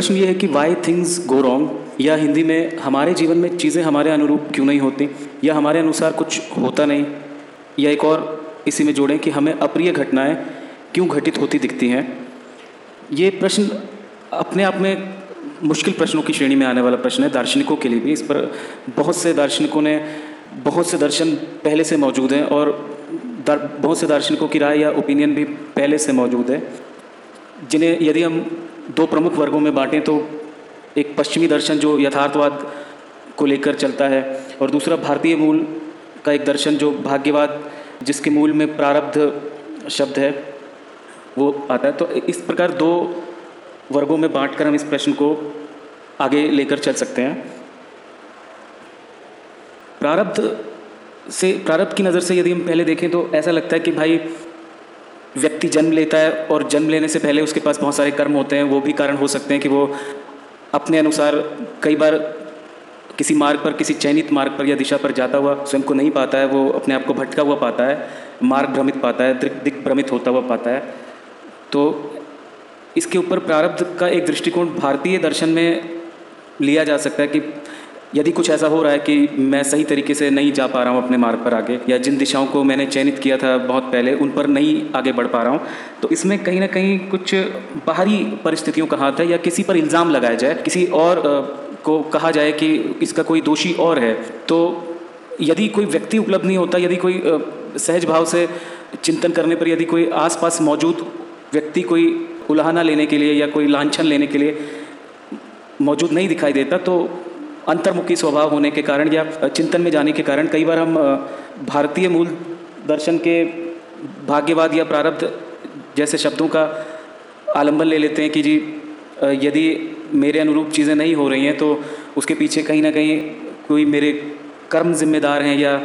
प्रश्न ये है कि वाई थिंग्स गो रॉन्ग या हिंदी में हमारे जीवन में चीज़ें हमारे अनुरूप क्यों नहीं होती? या हमारे अनुसार कुछ होता नहीं? या एक और, इसी में जोड़ें कि हमें अप्रिय घटनाएँ क्यों घटित होती दिखती हैं? ये प्रश्न अपने आप में मुश्किल प्रश्नों की श्रेणी में आने वाला प्रश्न है, दार्शनिकों के लिए भी। इस पर बहुत से दार्शनिकों ने बहुत से दर्शन पहले से मौजूद हैं और बहुत से दार्शनिकों की राय या ओपिनियन भी पहले से मौजूद है, जिन्हें यदि हम दो प्रमुख वर्गों में बांटें तो एक पश्चिमी दर्शन जो यथार्थवाद को लेकर चलता है और दूसरा भारतीय मूल का एक दर्शन जो भाग्यवाद जिसके मूल में प्रारब्ध शब्द है, वो आता है। तो इस प्रकार दो वर्गों में बांटकर हम इस प्रश्न को आगे लेकर चल सकते हैं। प्रारब्ध से, प्रारब्ध की नज़र से यदि हम पहले देखें तो ऐसा लगता है कि भाई व्यक्ति जन्म लेता है और जन्म लेने से पहले उसके पास बहुत सारे कर्म होते हैं, वो भी कारण हो सकते हैं कि वो अपने अनुसार कई बार किसी मार्ग पर, किसी चयनित मार्ग पर या दिशा पर जाता हुआ स्वयं को नहीं पाता है, वो अपने आप को भटका हुआ पाता है, मार्ग भ्रमित पाता है, दिक भ्रमित होता हुआ पाता है। तो इसके ऊपर प्रारब्ध का एक दृष्टिकोण भारतीय दर्शन में लिया जा सकता है कि यदि कुछ ऐसा हो रहा है कि मैं सही तरीके से नहीं जा पा रहा हूँ अपने मार्ग पर आगे, या जिन दिशाओं को मैंने चयनित किया था बहुत पहले, उन पर नहीं आगे बढ़ पा रहा हूँ तो इसमें कहीं ना कहीं कुछ बाहरी परिस्थितियों का हाथ है, या किसी पर इल्ज़ाम लगाया जाए, किसी और को कहा जाए कि इसका कोई दोषी और है तो यदि कोई व्यक्ति उपलब्ध नहीं होता, यदि कोई सहज भाव से चिंतन करने पर यदि कोई आसपास मौजूद व्यक्ति कोई उलाहना लेने के लिए या कोई लाछन लेने के लिए मौजूद नहीं दिखाई देता तो अंतर्मुखी स्वभाव होने के कारण या चिंतन में जाने के कारण कई बार हम भारतीय मूल दर्शन के भाग्यवाद या प्रारब्ध जैसे शब्दों का आलंबन ले लेते हैं कि जी यदि मेरे अनुरूप चीज़ें नहीं हो रही हैं तो उसके पीछे कहीं ना कहीं कोई मेरे कर्म जिम्मेदार हैं या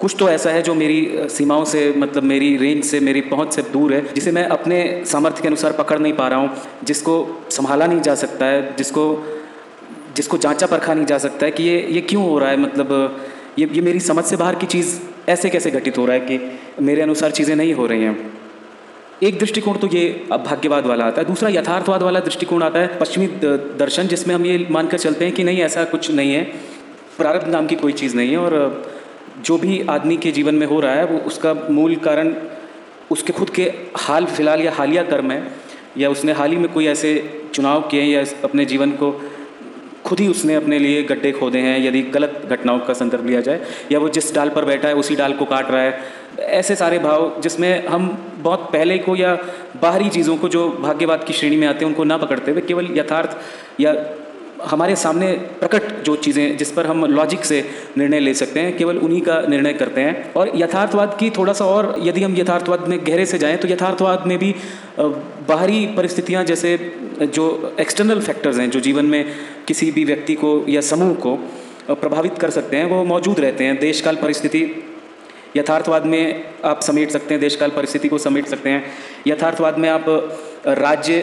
कुछ तो ऐसा है जो मेरी सीमाओं से मतलब मेरी रेंज से, मेरी पहुँच से दूर है, जिसे मैं अपने सामर्थ्य के अनुसार पकड़ नहीं पा रहा हूँ, जिसको संभाला नहीं जा सकता है, जिसको जिसको जांचा परखा नहीं जा सकता है कि ये ये क्यों हो रहा है? मतलब ये ये मेरी समझ से बाहर की चीज़ ऐसे कैसे घटित हो रहा है कि मेरे अनुसार चीज़ें नहीं हो रही हैं? एक दृष्टिकोण तो ये भाग्यवाद वाला आता है। दूसरा यथार्थवाद वाला दृष्टिकोण आता है, पश्चिमी दर्शन, जिसमें हम ये मानकर चलते हैं कि नहीं, ऐसा कुछ नहीं है। प्रारब्ध नाम की कोई चीज़ नहीं है और जो भी आदमी के जीवन में हो रहा है, वो उसका मूल कारण उसके खुद के हाल फ़िलहाल या हालिया कर्म है, या उसने हाल ही में कोई ऐसे चुनाव किए या अपने जीवन को खुद ही उसने अपने लिए गड्ढे खोदे हैं, यदि गलत घटनाओं का संदर्भ लिया जाए, या वो जिस डाल पर बैठा है, उसी डाल को काट रहा है, ऐसे सारे भाव जिसमें हम बहुत पहले को या बाहरी चीज़ों को जो भाग्यवाद की श्रेणी में आते हैं, उनको ना पकड़ते हुए केवल यथार्थ या हमारे सामने प्रकट जो चीज़ें जिस पर हम लॉजिक से निर्णय ले सकते हैं, केवल उन्हीं का निर्णय करते हैं। और यथार्थवाद की थोड़ा सा और, यदि हम यथार्थवाद में गहरे से जाएँ तो यथार्थवाद में भी बाहरी परिस्थितियाँ जैसे जो एक्सटर्नल फैक्टर्स हैं, जो जीवन में किसी भी व्यक्ति को या समूह को प्रभावित कर सकते हैं, वो मौजूद रहते हैं। देशकाल परिस्थिति यथार्थवाद में आप समेट सकते हैं, देशकाल परिस्थिति को समेट सकते हैं। यथार्थवाद में आप राज्य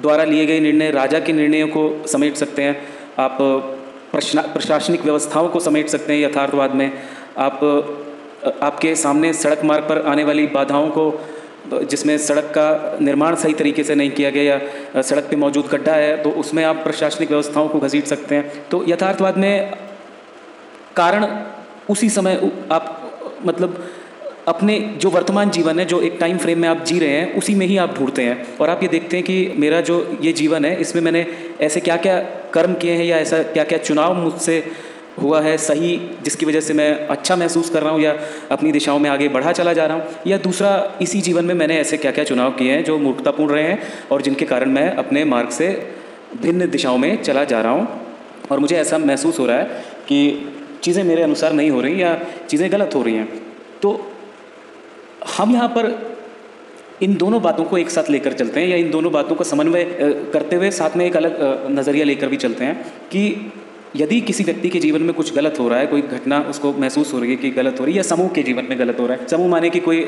द्वारा लिए गए निर्णय, राजा के निर्णयों को समेट सकते हैं। आप प्रशासनिक व्यवस्थाओं को समेट सकते हैं यथार्थवाद में। आप आपके सामने सड़क मार्ग पर आने वाली बाधाओं को जिसमें सड़क का निर्माण सही तरीके से नहीं किया गया या सड़क पे मौजूद गड्ढा है तो उसमें आप प्रशासनिक व्यवस्थाओं को घसीट सकते हैं। तो यथार्थवाद में कारण उसी समय आप मतलब अपने जो वर्तमान जीवन है, जो एक टाइम फ्रेम में आप जी रहे हैं, उसी में ही आप ढूंढते हैं। और आप ये देखते हैं कि मेरा जो ये जीवन है, इसमें मैंने ऐसे क्या क्या कर्म किए हैं या ऐसा क्या क्या चुनाव मुझसे हुआ है सही, जिसकी वजह से मैं अच्छा महसूस कर रहा हूँ या अपनी दिशाओं में आगे बढ़ा चला जा रहा हूँ, या दूसरा, इसी जीवन में मैंने ऐसे क्या क्या चुनाव किए हैं जो मूर्खतापूर्ण रहे हैं और जिनके कारण मैं अपने मार्ग से भिन्न दिशाओं में चला जा रहा हूँ। और मुझे ऐसा महसूस हो रहा है कि चीज़ें मेरे अनुसार नहीं हो रही या चीज़ें गलत हो रही हैं। तो हम यहाँ पर इन दोनों बातों को एक साथ लेकर चलते हैं या इन दोनों बातों का समन्वय करते हुए साथ में एक अलग नज़रिया लेकर भी चलते हैं कि यदि किसी व्यक्ति के जीवन में कुछ गलत हो रहा है, कोई घटना उसको महसूस हो रही है कि गलत हो रही है या समूह के जीवन में गलत हो रहा है, समूह माने कि कोई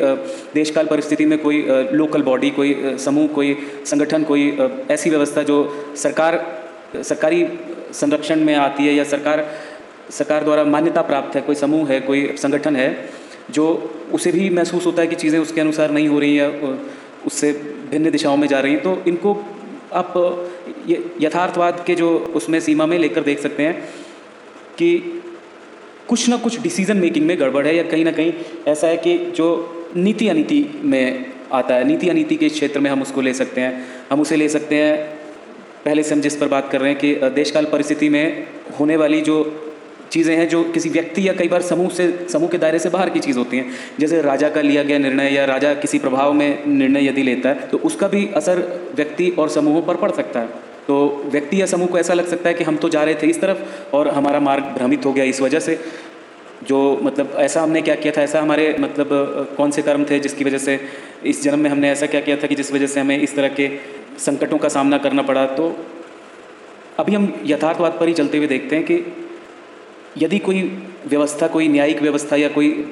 देशकाल परिस्थिति में कोई लोकल बॉडी कोई समूह, कोई संगठन, कोई ऐसी व्यवस्था जो सरकार, सरकारी संरक्षण में आती है या सरकार सरकार द्वारा मान्यता प्राप्त है, कोई समूह है, कोई संगठन है, जो उसे भी महसूस होता है कि चीज़ें उसके अनुसार नहीं हो रही या उससे भिन्न दिशाओं में जा रही हैं तो इनको आप यथार्थवाद के जो उसमें सीमा में लेकर देख सकते हैं कि कुछ ना कुछ डिसीज़न मेकिंग में गड़बड़ है या कहीं ना कहीं ऐसा है कि जो नीति अनीति में आता है, नीति अनीति के क्षेत्र में हम उसको ले सकते हैं। हम उसे ले सकते हैं। पहले से हम जिस पर बात कर रहे हैं कि देशकाल परिस्थिति में होने वाली जो चीज़ें हैं जो किसी व्यक्ति या कई बार समूह से, समूह के दायरे से बाहर की चीज़ होती हैं। जैसे राजा का लिया गया निर्णय या राजा किसी प्रभाव में निर्णय यदि लेता है तो उसका भी असर व्यक्ति और समूहों पर पड़ सकता है। तो व्यक्ति या समूह को ऐसा लग सकता है कि हम तो जा रहे थे इस तरफ़ और हमारा मार्ग भ्रमित हो गया इस वजह से। जो मतलब ऐसा हमने क्या किया था, ऐसा हमारे मतलब कौन से कर्म थे जिसकी वजह से इस जन्म में हमने ऐसा क्या किया था कि जिस वजह से हमें इस तरह के संकटों का सामना करना पड़ा। तो अभी हम यथार्थवाद पर ही चलते हुए देखते हैं कि यदि कोई व्यवस्था, कोई न्यायिक व्यवस्था या कोई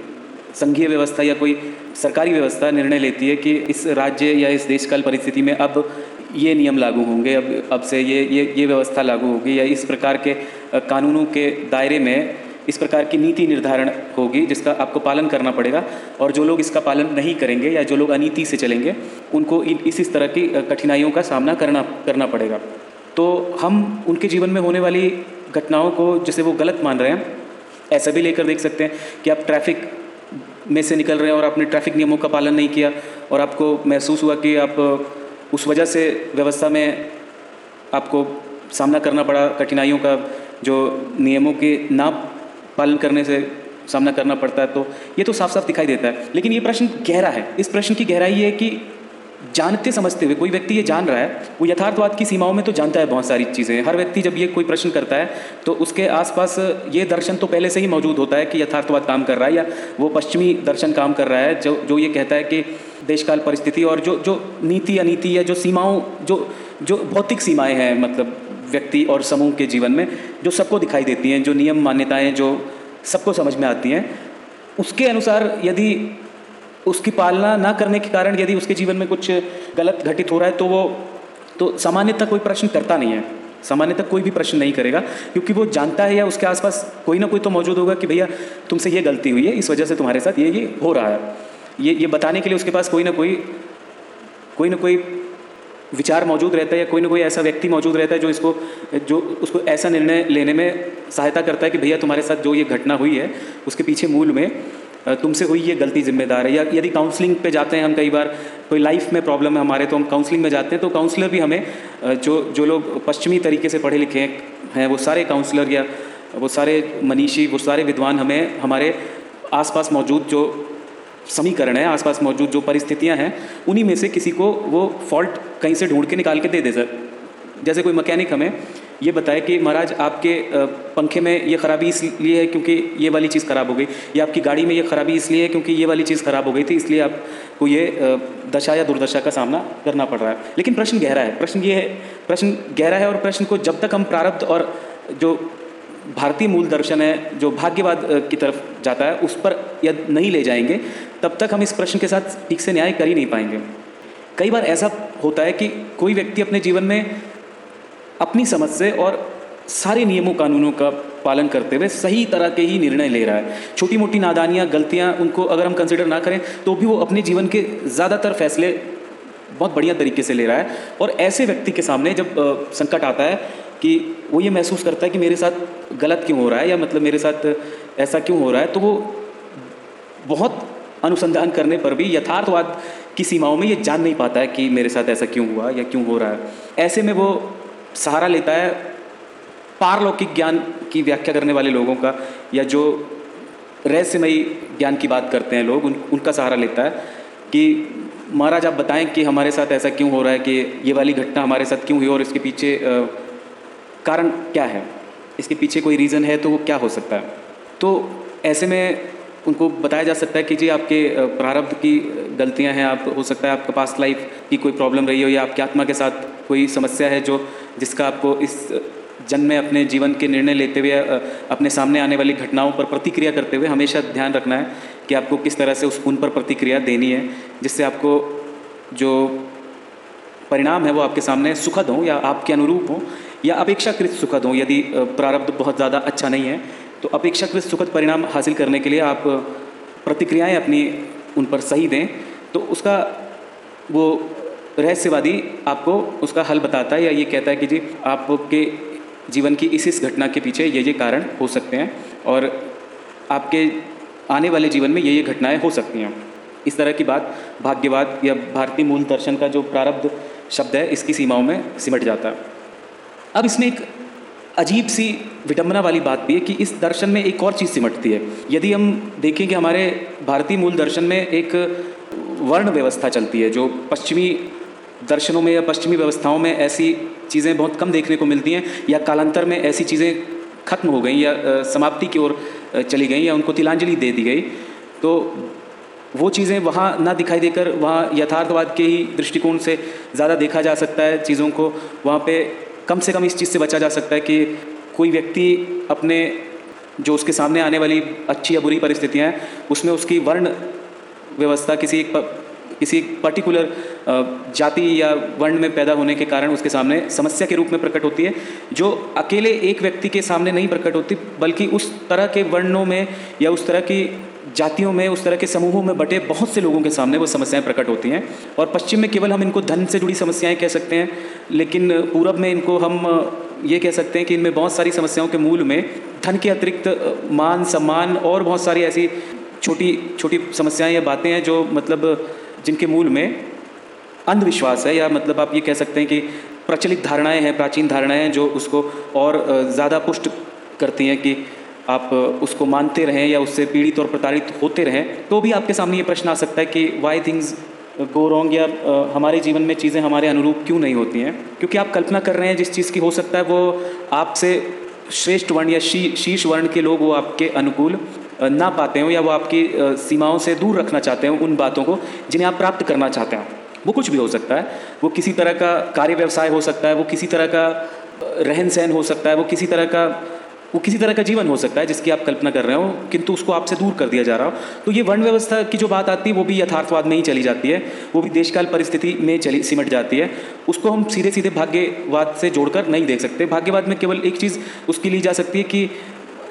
संघीय व्यवस्था या कोई सरकारी व्यवस्था निर्णय लेती है कि इस राज्य या इस देश काल परिस्थिति में अब ये नियम लागू होंगे, अब अब से ये ये ये व्यवस्था लागू होगी या इस प्रकार के कानूनों के दायरे में इस प्रकार की नीति निर्धारण होगी जिसका आपको पालन करना पड़ेगा और जो लोग इसका पालन नहीं करेंगे या जो लोग अनीति से चलेंगे, उनको इस इस तरह की कठिनाइयों का सामना करना करना पड़ेगा। तो हम उनके जीवन में होने वाली घटनाओं को जैसे वो गलत मान रहे हैं, ऐसा भी लेकर देख सकते हैं कि आप ट्रैफ़िक में से निकल रहे हैं और आपने ट्रैफ़िक नियमों का पालन नहीं किया और आपको महसूस हुआ कि आप, उस वजह से व्यवस्था में आपको सामना करना पड़ा, कठिनाइयों का जो नियमों के ना पालन करने से सामना करना पड़ता है तो ये तो साफ़ साफ़ दिखाई देता है। लेकिन ये प्रश्न गहरा है। इस प्रश्न की गहराई है कि जानते समझते हुए, कोई व्यक्ति ये जान रहा है, वो यथार्थवाद की सीमाओं में तो जानता है बहुत सारी चीज़ें हर व्यक्ति जब ये कोई प्रश्न करता है तो उसके आसपास ये दर्शन तो पहले से ही मौजूद होता है कि यथार्थवाद काम कर रहा है या वो पश्चिमी दर्शन काम कर रहा है, जो जो ये कहता है कि देशकाल परिस्थिति और जो जो नीति अनीति या जो सीमाओं, जो जो भौतिक सीमाएँ हैं मतलब व्यक्ति और समूह के जीवन में, जो सबको दिखाई देती हैं, जो नियम मान्यताएँ, जो सबको समझ में आती हैं, उसके अनुसार यदि उसकी पालना ना करने के कारण यदि उसके जीवन में कुछ गलत घटित हो रहा है तो वो तो सामान्यतः कोई प्रश्न करता नहीं है। सामान्यतः कोई भी प्रश्न नहीं करेगा, क्योंकि वो जानता है या उसके आसपास कोई ना कोई तो मौजूद होगा कि भैया, तुमसे ये गलती हुई है, इस वजह से तुम्हारे साथ ये ये हो रहा है। ये ये बताने के लिए उसके पास कोई ना कोई कोई ना कोई विचार मौजूद रहता है या कोई ना कोई ऐसा व्यक्ति मौजूद रहता है जो इसको जो उसको ऐसा निर्णय लेने में सहायता करता है कि भैया, तुम्हारे साथ जो ये घटना हुई है, उसके पीछे मूल में तुमसे हुई ये गलती जिम्मेदार है? या यदि काउंसलिंग पे जाते हैं हम कई बार, कोई लाइफ में प्रॉब्लम है हमारे तो हम काउंसलिंग में जाते हैं तो काउंसलर भी हमें जो जो लोग पश्चिमी तरीके से पढ़े लिखे हैं, वो सारे काउंसलर या वो सारे मनीषी, वो सारे विद्वान हमें, हमारे आसपास मौजूद जो समीकरण है, आसपास मौजूद जो परिस्थितियाँ हैं, उन्हीं में से किसी को वो फॉल्ट कहीं से ढूंढ के निकाल के दे दे, सर। जैसे कोई मैकेनिक हमें ये बताए कि महाराज, आपके पंखे में ये ख़राबी इसलिए है क्योंकि ये वाली चीज़ ख़राब हो गई। या आपकी गाड़ी में ये ख़राबी इसलिए है क्योंकि ये वाली चीज़ ख़राब हो गई थी, इसलिए आपको ये दशा या दुर्दशा का सामना करना पड़ रहा है। लेकिन प्रश्न गहरा है। प्रश्न ये है, प्रश्न गहरा है और प्रश्न को जब तक हम प्रारब्ध और जो भारतीय मूल दर्शन है, जो भाग्यवाद की तरफ़ जाता है, उस पर यदि नहीं ले जाएँगे, तब तक हम इस प्रश्न के साथ ठीक से न्याय कर ही नहीं पाएँगे। कई बार ऐसा होता है कि कोई व्यक्ति अपने जीवन में अपनी समझ से और सारे नियमों कानूनों का पालन करते हुए सही तरह के ही निर्णय ले रहा है। छोटी मोटी नादानियाँ, गलतियाँ उनको अगर हम कंसिडर ना करें तो भी वो अपने जीवन के ज़्यादातर फैसले बहुत बढ़िया तरीके से ले रहा है। और ऐसे व्यक्ति के सामने जब संकट आता है कि वो ये महसूस करता है कि मेरे साथ गलत क्यों हो रहा है या मतलब मेरे साथ ऐसा क्यों हो रहा है तो वो बहुत अनुसंधान करने पर भी यथार्थवाद की सीमाओं में ये जान नहीं पाता है कि मेरे साथ ऐसा क्यों हुआ या क्यों हो रहा है। ऐसे में वो सहारा लेता है पारलौकिक ज्ञान की व्याख्या करने वाले लोगों का या जो रहस्यमयी ज्ञान की बात करते हैं लोग उन उनका सहारा लेता है कि महाराज आप बताएँ कि हमारे साथ ऐसा क्यों हो रहा है कि ये वाली घटना हमारे साथ क्यों हुई और इसके पीछे आ, कारण क्या है? इसके पीछे कोई रीज़न है तो वो क्या हो सकता है? तो ऐसे में उनको बताया जा सकता है कि जी, आपके प्रारब्ध की गलतियाँ हैं, आप, हो सकता है आपका पास लाइफ की कोई प्रॉब्लम रही हो या आपकी आत्मा के साथ कोई समस्या है जो, जिसका आपको इस जन्म में अपने जीवन के निर्णय लेते हुए अपने सामने आने वाली घटनाओं पर प्रतिक्रिया करते हुए हमेशा ध्यान रखना है कि आपको किस तरह से उस खून पर प्रतिक्रिया देनी है, जिससे आपको जो परिणाम है वो आपके सामने सुखद हों या आपके अनुरूप हों या अपेक्षाकृत सुखद हों। यदि प्रारब्ध बहुत ज़्यादा अच्छा नहीं है तो अपेक्षाकृत सुखद परिणाम हासिल करने के लिए आप प्रतिक्रियाएँ अपनी उन पर सही दें। तो उसका, वो रहस्यवादी आपको उसका हल बताता है या ये कहता है कि जी, आपके जीवन की इस इस घटना के पीछे ये ये कारण हो सकते हैं और आपके आने वाले जीवन में ये ये घटनाएँ हो सकती हैं। इस तरह की बात भाग्यवाद या भारतीय मूल दर्शन का जो प्रारब्ध शब्द है, इसकी सीमाओं में सिमट जाता है। अब इसमें एक अजीब सी विडम्बना वाली बात भी है कि इस दर्शन में एक और चीज़ सिमटती है। यदि हम देखें कि हमारे भारतीय मूल दर्शन में एक वर्ण व्यवस्था चलती है, जो पश्चिमी दर्शनों में या पश्चिमी व्यवस्थाओं में ऐसी चीज़ें बहुत कम देखने को मिलती हैं, या कालांतर में ऐसी चीज़ें खत्म हो गई, या समाप्ति की ओर चली गई, या उनको तिलांजलि दे दी गई तो वो चीज़ें वहाँ ना दिखाई देकर, वहाँ यथार्थवाद के ही दृष्टिकोण से ज़्यादा देखा जा सकता है चीज़ों को। वहाँ पे कम से कम इस चीज़ से बचा जा सकता है कि कोई व्यक्ति अपने, जो उसके सामने आने वाली अच्छी या बुरी परिस्थितियाँ हैं, उसमें उसकी वर्ण व्यवस्था किसी एक किसी पर्टिकुलर जाति या वर्ण में पैदा होने के कारण उसके सामने समस्या के रूप में प्रकट होती है, जो अकेले एक व्यक्ति के सामने नहीं प्रकट होती, बल्कि उस तरह के वर्णों में या उस तरह की जातियों में, उस तरह के समूहों में बटे बहुत से लोगों के सामने वो समस्याएँ प्रकट होती हैं। और पश्चिम में केवल हम इनको धन से जुड़ी समस्याएँ कह सकते हैं, लेकिन पूरब में इनको हम ये कह सकते हैं कि इनमें बहुत सारी समस्याओं के मूल में धन के अतिरिक्त मान, सम्मान और बहुत सारी ऐसी छोटी छोटी समस्याएँ या बातें हैं जो मतलब जिनके मूल में अंधविश्वास है या मतलब आप ये कह सकते हैं कि प्रचलित धारणाएँ हैं, प्राचीन धारणाएँ हैं जो उसको और ज़्यादा पुष्ट करती हैं कि आप उसको मानते रहें या उससे पीड़ित और प्रताड़ित होते रहें तो भी आपके सामने ये प्रश्न आ सकता है कि वाई थिंग्स गो रॉन्ग या हमारे जीवन में चीज़ें हमारे अनुरूप क्यों नहीं होती हैं? क्योंकि आप कल्पना कर रहे हैं जिस चीज़ की हो सकता है वो आपसे श्रेष्ठ वर्ण या शी, शीर्ष वर्ण के लोग वो आपके अनुकूल ना पाते हो या वो आपकी सीमाओं से दूर रखना चाहते हो उन बातों को जिन्हें आप प्राप्त करना चाहते हैं। वो कुछ भी हो सकता है। वो किसी तरह का कार्य व्यवसाय हो सकता है वो किसी तरह का रहन सहन हो सकता है वो किसी तरह का वो किसी तरह का जीवन हो सकता है जिसकी आप कल्पना कर रहे हो, किंतु उसको आपसे दूर कर दिया जा रहा हो। तो ये वर्ण व्यवस्था की जो बात आती है, वो भी यथार्थवाद में ही चली जाती है। वो भी देशकाल परिस्थिति में चली, सिमट जाती है। उसको हम सीधे सीधे भाग्यवाद से जोड़कर नहीं देख सकते। भाग्यवाद में केवल एक चीज़ उसकी ली जा सकती है कि,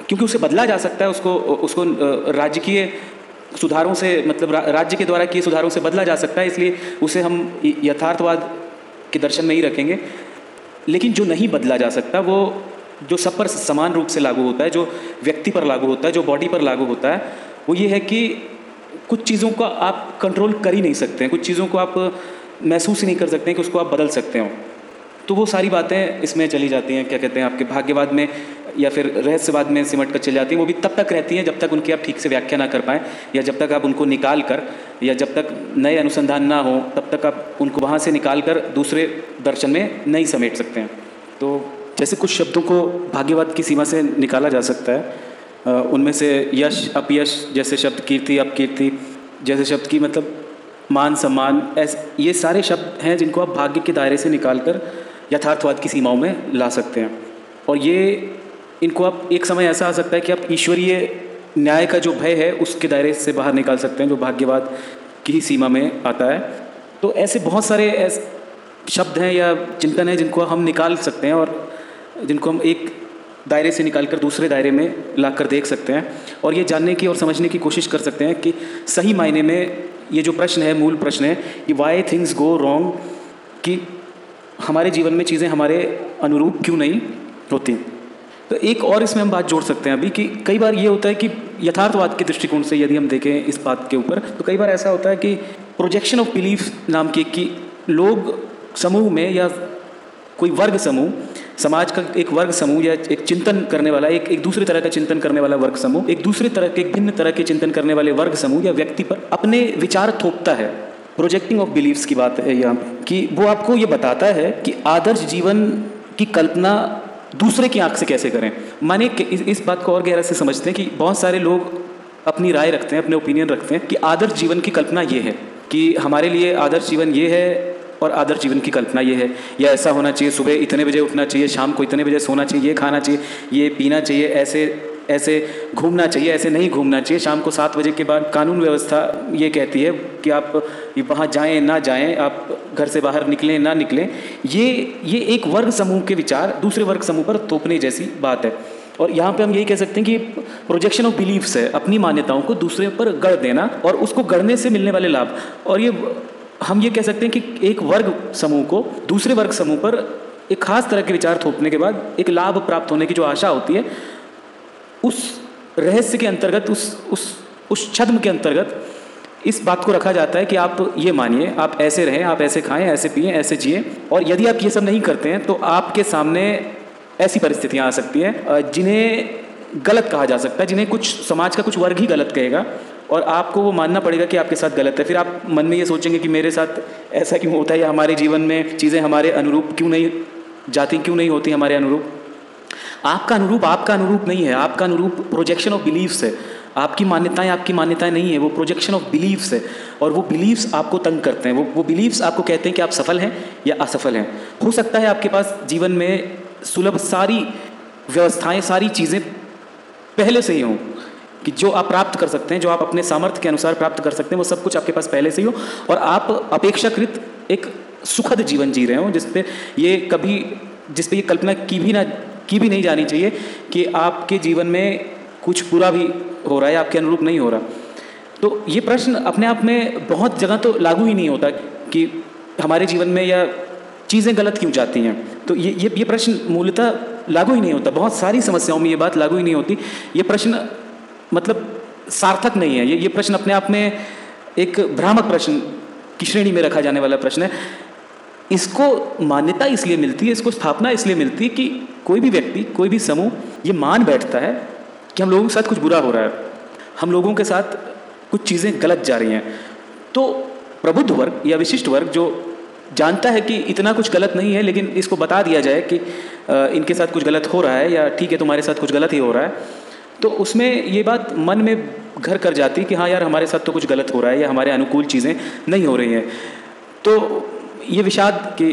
क्योंकि उसे बदला जा सकता है, उसको उसको राजकीय सुधारों से मतलब राज्य के द्वारा किए सुधारों से बदला जा सकता है, इसलिए उसे हम यथार्थवाद के दर्शन में ही रखेंगे। लेकिन जो नहीं बदला जा सकता, वो जो सब पर समान रूप से लागू होता है, जो व्यक्ति पर लागू होता है, जो बॉडी पर लागू होता है, वो ये है कि कुछ चीज़ों को आप कंट्रोल कर ही नहीं सकते हैं। कुछ चीज़ों को आप महसूस ही नहीं कर सकते हैं कि उसको आप बदल सकते हो। तो वो सारी बातें इसमें चली जाती हैं, क्या कहते हैं, आपके भाग्यवाद में या फिर रहस्यवाद में सिमट कर चली जाती हैं। वो भी तब तक रहती हैं जब तक उनकी आप ठीक से व्याख्या ना कर पाएँ, या जब तक आप उनको निकाल कर, या जब तक नए अनुसंधान ना हो, तब तक आप उनको वहाँ से निकाल कर दूसरे दर्शन में नहीं समेट सकते हैं। तो जैसे कुछ शब्दों को भाग्यवाद की सीमा से निकाला जा सकता है उनमें से यश, अपयश जैसे शब्द कीर्ति, अपकीर्ति जैसे शब्द की मतलब मान, सम्मान, ऐसे, ये सारे शब्द हैं जिनको आप भाग्य के दायरे से निकाल कर यथार्थवाद की सीमाओं में ला सकते हैं। और ये, इनको आप एक समय ऐसा आ सकता है कि आप ईश्वरीय न्याय का जो भय है उसके दायरे से बाहर निकाल सकते हैं जो भाग्यवाद की ही सीमा में आता है। तो ऐसे बहुत सारे ऐसे, शब्द हैं या चिंतन हैं जिनको हम निकाल सकते हैं और जिनको हम एक दायरे से निकाल कर दूसरे दायरे में ला कर देख सकते हैं और ये जानने की और समझने की कोशिश कर सकते हैं कि सही मायने में ये जो प्रश्न है, मूल प्रश्न है कि वाई थिंग्स गो रॉन्ग कि हमारे जीवन में चीज़ें हमारे अनुरूप क्यों नहीं होती। तो एक और इसमें हम बात जोड़ सकते हैं अभी कि कई बार ये होता है कि यथार्थवाद के दृष्टिकोण से यदि हम देखें इस बात के ऊपर तो कई बार ऐसा होता है कि प्रोजेक्शन ऑफ़ बिलीफ नाम के कि लोग, समूह में या कोई वर्ग समूह समाज का एक वर्ग समूह या एक चिंतन करने वाला, एक एक दूसरे तरह का चिंतन करने वाला वर्ग समूह, एक दूसरे तरह के भिन्न तरह के चिंतन करने वाले वर्ग समूह या व्यक्ति पर अपने विचार थोपता है। प्रोजेक्टिंग ऑफ़ बिलीव्स की बात है यहाँ कि वो आपको ये बताता है कि आदर्श जीवन की कल्पना दूसरे की आँख से कैसे करें। माने इस बात को और गहरा से समझते हैं कि बहुत सारे लोग अपनी राय रखते हैं, अपने ओपिनियन रखते हैं कि आदर्श जीवन की कल्पना ये है कि हमारे लिए आदर्श जीवन ये है और आदर्श जीवन की कल्पना ये है। या ऐसा होना चाहिए, सुबह इतने बजे उठना चाहिए, शाम को इतने बजे सोना चाहिए, ये खाना चाहिए, ये पीना चाहिए, ऐसे ऐसे घूमना चाहिए, ऐसे नहीं घूमना चाहिए। शाम को सात बजे के बाद कानून व्यवस्था ये कहती है कि आप वहाँ जाएँ, ना जाएँ, आप घर से बाहर निकलें, ना निकलें। ये ये एक वर्ग समूह के विचार, दूसरे वर्ग समूह पर थोपने जैसी बात है। और यहाँ पे हम यही कह सकते हैं कि प्रोजेक्शन ऑफ़ बिलीव्स है। अपनी मान्यताओं को दूसरे पर गढ़ देना और उसको गढ़ने से मिलने वाले लाभ। और ये हम ये कह सकते हैं कि एक वर्ग समूह को, दूसरे वर्ग समूह पर एक खास तरह के विचार थोपने के बाद, एक लाभ प्राप्त होने की जो आशा होती है, उस रहस्य के अंतर्गत, उस उस उस छद्म के अंतर्गत इस बात को रखा जाता है कि आप ये मानिए, आप ऐसे रहें, आप ऐसे खाएँ, ऐसे पिए, ऐसे जिए, और यदि आप ये सब नहीं करते हैं तो आपके सामने ऐसी परिस्थितियाँ आ सकती हैं जिन्हें गलत कहा जा सकता है, जिन्हें कुछ समाज का कुछ वर्ग ही गलत कहेगा। और आपको वो मानना पड़ेगा कि आपके साथ गलत है। फिर आप मन में ये सोचेंगे कि मेरे साथ ऐसा क्यों होता है या हमारे जीवन में चीज़ें हमारे अनुरूप क्यों नहीं जाती, क्यों नहीं होती हमारे अनुरूप? आपका अनुरूप आपका अनुरूप नहीं है। आपका अनुरूप प्रोजेक्शन ऑफ़ बिलीव्स है। आपकी मान्यताएँ आपकी मान्यताएँ नहीं है। वो प्रोजेक्शन ऑफ़ बिलीव्स है। और वो बिलीव्स आपको तंग करते हैं। वो वो बिलीव्स आपको कहते हैं कि आप सफल हैं या असफल हैं। हो सकता है आपके पास जीवन में सुलभ सारी व्यवस्थाएँ, सारी चीज़ें पहले से ही हों। कि जो आप प्राप्त कर सकते हैं, जो आप अपने सामर्थ्य के अनुसार प्राप्त कर सकते हैं, वो सब कुछ आपके पास पहले से ही हो। और आप अपेक्षाकृत एक सुखद जीवन जी रहे हो, जिसपे ये कभी, जिसपे ये कल्पना की भी ना, की भी नहीं जानी चाहिए कि आपके जीवन में कुछ पूरा भी हो रहा है आपके अनुरूप नहीं हो रहा। तो ये प्रश्न अपने आप में बहुत जगह तो लागू ही नहीं होता कि हमारे जीवन में या चीज़ें गलत क्यों जाती हैं। तो ये ये ये प्रश्न मूलतः लागू ही नहीं होता। बहुत सारी समस्याओं में ये बात लागू ही नहीं होती। ये प्रश्न मतलब सार्थक नहीं है। ये ये प्रश्न अपने आप में एक भ्रामक प्रश्न, की श्रेणी में रखा जाने वाला प्रश्न है। इसको मान्यता इसलिए मिलती है, इसको स्थापना इसलिए मिलती है कि कोई भी व्यक्ति, कोई भी समूह ये मान बैठता है कि हम लोगों के साथ कुछ बुरा हो रहा है, हम लोगों के साथ कुछ चीज़ें गलत जा रही हैं। तो प्रबुद्ध वर्ग या विशिष्ट वर्ग जो जानता है कि इतना कुछ गलत नहीं है, लेकिन इसको बता दिया जाए कि इनके साथ कुछ गलत हो रहा है या ठीक है, तुम्हारे साथ कुछ गलत ही हो रहा है तो उसमें ये बात मन में घर कर जाती कि हाँ यार, हमारे साथ तो कुछ गलत हो रहा है या हमारे अनुकूल चीज़ें नहीं हो रही हैं। तो ये विषाद कि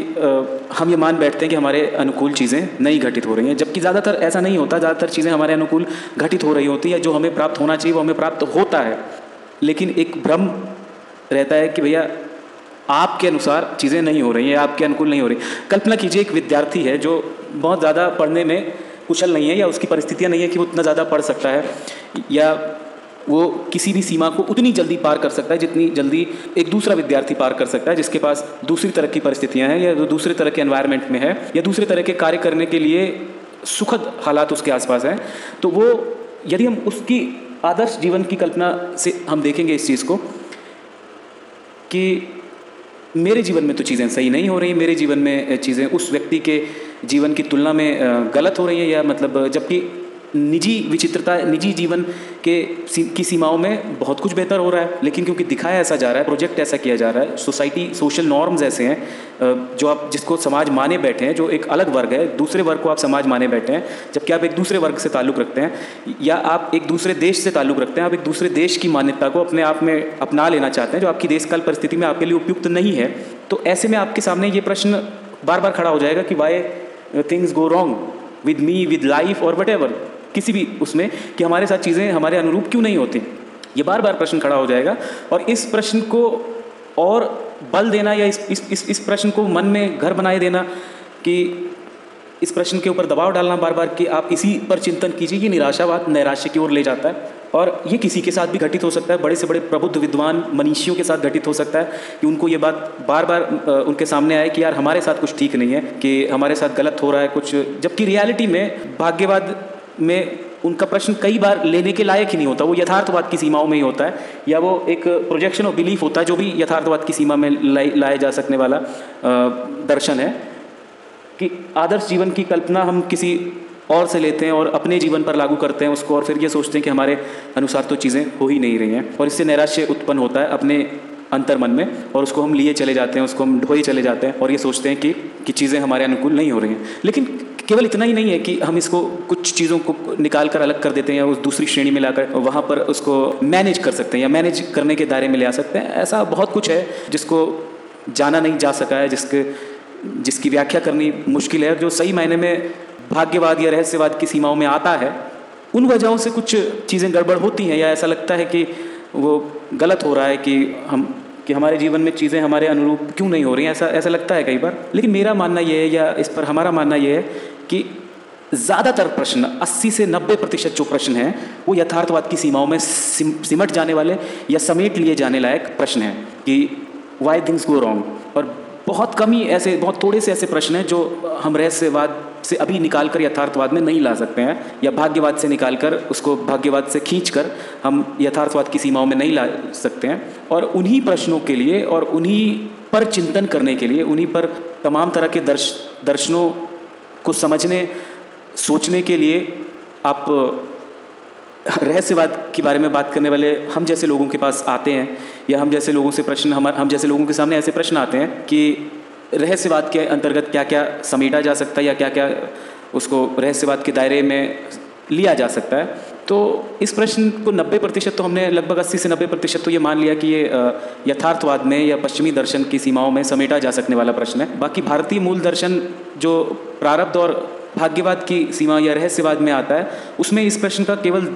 हम ये मान बैठते हैं कि हमारे अनुकूल चीज़ें नहीं घटित हो रही हैं, जबकि ज़्यादातर ऐसा नहीं होता। ज़्यादातर चीज़ें हमारे अनुकूल घटित हो रही होती है, जो हमें प्राप्त होना चाहिए, वो हमें प्राप्त होता है। लेकिन एक भ्रम रहता है कि भैया, आपके अनुसार चीज़ें नहीं हो रही हैं, आपके अनुकूल नहीं हो रही। कल्पना कीजिए, एक विद्यार्थी है जो बहुत ज़्यादा पढ़ने में कुशल नहीं है या उसकी परिस्थितियाँ नहीं है कि वो उतना ज़्यादा पढ़ सकता है, या वो किसी भी सीमा को उतनी जल्दी पार कर सकता है जितनी जल्दी एक दूसरा विद्यार्थी पार कर सकता है, जिसके पास दूसरी तरह की परिस्थितियाँ हैं या जो दूसरे तरह के एनवायरनमेंट में है, या दूसरे तरह के कार्य करने के लिए सुखद हालात उसके आसपास हैं। तो वो, यदि हम उसकी आदर्श जीवन की कल्पना से हम देखेंगे इस चीज़ को, कि मेरे जीवन में तो चीज़ें सही नहीं हो रही, मेरे जीवन में चीज़ें उस व्यक्ति के जीवन की तुलना में गलत हो रही है या मतलब जबकि निजी विचित्रता, निजी जीवन के की सीमाओं में बहुत कुछ बेहतर हो रहा है, लेकिन क्योंकि दिखाया ऐसा जा रहा है, प्रोजेक्ट ऐसा किया जा रहा है, सोसाइटी, सोशल नॉर्म्स ऐसे हैं जो आप, जिसको समाज माने बैठे हैं, जो एक अलग वर्ग है, दूसरे वर्ग को आप समाज माने बैठे हैं, जबकि आप एक दूसरे वर्ग से ताल्लुक़ रखते हैं, या आप एक दूसरे देश से ताल्लुक़ रखते हैं, आप एक दूसरे देश की मान्यता को अपने आप में अपना लेना चाहते हैं, जो आपकी देशकाल परिस्थिति में आपके लिए उपयुक्त नहीं है तो ऐसे में आपके सामने ये प्रश्न बार बार खड़ा हो जाएगा कि why things go wrong with me with life और वट एवर किसी भी उसमें कि हमारे साथ चीज़ें हमारे अनुरूप क्यों नहीं होती? ये बार बार प्रश्न खड़ा हो जाएगा और इस प्रश्न को और बल देना या इस इस इस, इस प्रश्न को मन में घर बनाए देना कि इस प्रश्न के ऊपर दबाव डालना बार बार कि आप इसी पर चिंतन कीजिए ये निराशावाद नैराश्य की ओर ले जाता है। और ये किसी के साथ भी घटित हो सकता है, बड़े से बड़े प्रबुद्ध विद्वान मनीषियों के साथ घटित हो सकता है कि उनको ये बात बार बार उनके सामने आए कि यार हमारे साथ कुछ ठीक नहीं है, कि हमारे साथ गलत हो रहा है कुछ, जबकि रियलिटी में, भाग्यवाद में उनका प्रश्न कई बार लेने के लायक ही नहीं होता। वो यथार्थवाद की सीमाओं में ही होता है, या वो एक प्रोजेक्शन ऑफ़ बिलीफ होता है जो भी यथार्थवाद की सीमा में लाए जा सकने वाला दर्शन है, कि आदर्श जीवन की कल्पना हम किसी और से लेते हैं और अपने जीवन पर लागू करते हैं उसको और फिर ये सोचते हैं कि हमारे अनुसार तो चीज़ें हो ही नहीं रही हैं। और इससे नैराश्य उत्पन्न होता है अपने अंतर मन में और उसको हम लिए चले जाते हैं, उसको हम ढोए चले जाते हैं और ये सोचते हैं कि कि चीज़ें हमारे अनुकूल नहीं हो रही हैं। लेकिन केवल इतना ही नहीं है कि हम इसको कुछ चीज़ों को निकाल कर अलग कर देते हैं या उस दूसरी श्रेणी में लाकर वहाँ पर उसको मैनेज कर सकते हैं या मैनेज करने के दायरे में ले आ सकते हैं। ऐसा बहुत कुछ है जिसको जाना नहीं जा सका है, जिसके, जिसकी व्याख्या करनी मुश्किल है जो सही मायने में भाग्यवाद या रहस्यवाद की सीमाओं में आता है उन वजहों से कुछ चीज़ें गड़बड़ होती हैं या ऐसा लगता है कि वो गलत हो रहा है कि हम कि हमारे जीवन में चीज़ें हमारे अनुरूप क्यों नहीं हो रही हैं? ऐसा ऐसा लगता है कई बार। लेकिन मेरा मानना ये है या इस पर हमारा मानना यह है कि ज़्यादातर प्रश्न 80 से 90 प्रतिशत जो प्रश्न हैं वो यथार्थवाद की सीमाओं में सिम, सिमट जाने वाले या समेट लिए जाने लायक प्रश्न हैं कि वाई थिंग्स गो रॉन्ग और बहुत कम ही ऐसे बहुत थोड़े से ऐसे प्रश्न हैं जो हम रहस्यवाद से अभी निकाल कर यथार्थवाद में नहीं ला सकते हैं, या भाग्यवाद से निकाल कर उसको भाग्यवाद से खींच कर हम यथार्थवाद की सीमाओं में नहीं ला सकते हैं। और उन्हीं प्रश्नों के लिए और उन्हीं पर चिंतन करने के लिए, उन्हीं पर तमाम तरह के दर्श, दर्शनों को समझने, सोचने के लिए आप, रहस्यवाद के बारे में बात करने वाले हम जैसे लोगों के पास आते हैं, या हम जैसे लोगों से प्रश्न, हम हम जैसे लोगों के सामने ऐसे प्रश्न आते हैं कि रहस्यवाद के अंतर्गत क्या क्या समेटा जा सकता है या क्या क्या उसको रहस्यवाद के दायरे में लिया जा सकता है? तो इस प्रश्न को 90 प्रतिशत तो हमने लगभग 80 से 90 प्रतिशत तो ये मान लिया कि ये यथार्थवाद में या पश्चिमी दर्शन की सीमाओं में समेटा जा सकने वाला प्रश्न है। बाकी भारतीय मूल दर्शन जो प्रारब्ध और भाग्यवाद की सीमा या रहस्यवाद में आता है, उसमें इस प्रश्न का केवल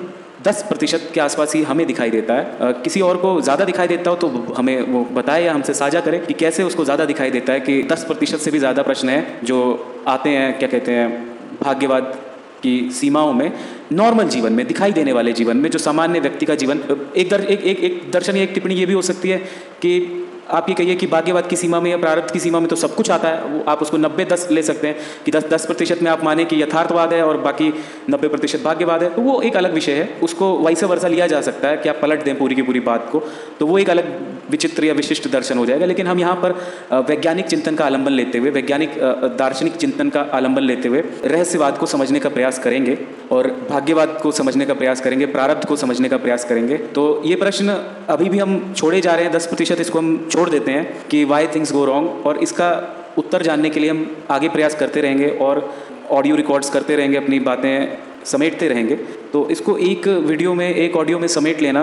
दस प्रतिशत के आसपास ही हमें दिखाई देता है। किसी और को ज़्यादा दिखाई देता हो तो हमें वो बताए या हमसे साझा करें कि कैसे उसको ज़्यादा दिखाई देता है कि दस प्रतिशत से भी ज़्यादा प्रश्न है जो आते हैं क्या कहते हैं भाग्यवाद की सीमाओं में नॉर्मल जीवन में दिखाई देने वाले जीवन में जो सामान्य व्यक्ति का जीवन एक दर एक एक, एक दर्शन एक टिप्पणी ये भी हो सकती है कि आप ये कहिए कि भाग्यवाद की सीमा में या प्रारब्ध की सीमा में तो सब कुछ आता है। वो आप उसको नब्बे दस ले सकते हैं कि दस दस प्रतिशत में आप माने कि यथार्थवाद है और बाकी नब्बे प्रतिशत भाग्यवाद है। तो वो एक अलग विषय है। उसको वैसे वर्षा लिया जा सकता है कि आप पलट दें पूरी की पूरी बात को। तो वो एक अलग विचित्र या विशिष्ट दर्शन हो जाएगा। लेकिन हम यहाँ पर वैज्ञानिक चिंतन का आलंबन लेते हुए, वैज्ञानिक दार्शनिक चिंतन का आलंबन लेते हुए रहस्यवाद को समझने का प्रयास करेंगे और भाग्यवाद को समझने का प्रयास करेंगे, प्रारब्ध को समझने का प्रयास करेंगे। तो ये प्रश्न अभी भी हम छोड़े जा रहे हैं। दस प्रतिशत इसको हम छोड़ देते हैं कि वाई थिंग्स गो रॉन्ग और इसका उत्तर जानने के लिए हम आगे प्रयास करते रहेंगे और ऑडियो रिकॉर्ड्स करते रहेंगे, अपनी बातें समेटते रहेंगे। तो इसको एक वीडियो में, एक ऑडियो में समेट लेना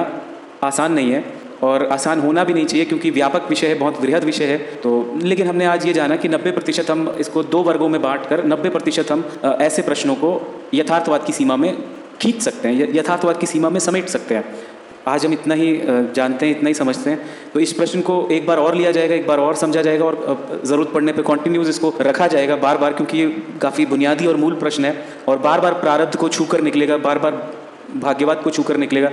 आसान नहीं है और आसान होना भी नहीं चाहिए क्योंकि व्यापक विषय है, बहुत वृहद विषय है। तो लेकिन हमने आज ये जाना कि 90 प्रतिशत हम इसको दो वर्गों में बांट कर नब्बे प्रतिशत हम ऐसे प्रश्नों को यथार्थवाद की सीमा में खींच सकते हैं यथार्थवाद की सीमा में समेट सकते हैं। आज हम इतना ही जानते हैं, इतना ही समझते हैं। तो इस प्रश्न को एक बार और लिया जाएगा, एक बार और समझा जाएगा और ज़रूरत पड़ने पर कॉन्टिन्यूज इसको रखा जाएगा बार बार क्योंकि ये काफ़ी बुनियादी और मूल प्रश्न है और बार बार प्रारब्ध को छू कर निकलेगा बार बार भाग्यवाद को छू कर निकलेगा।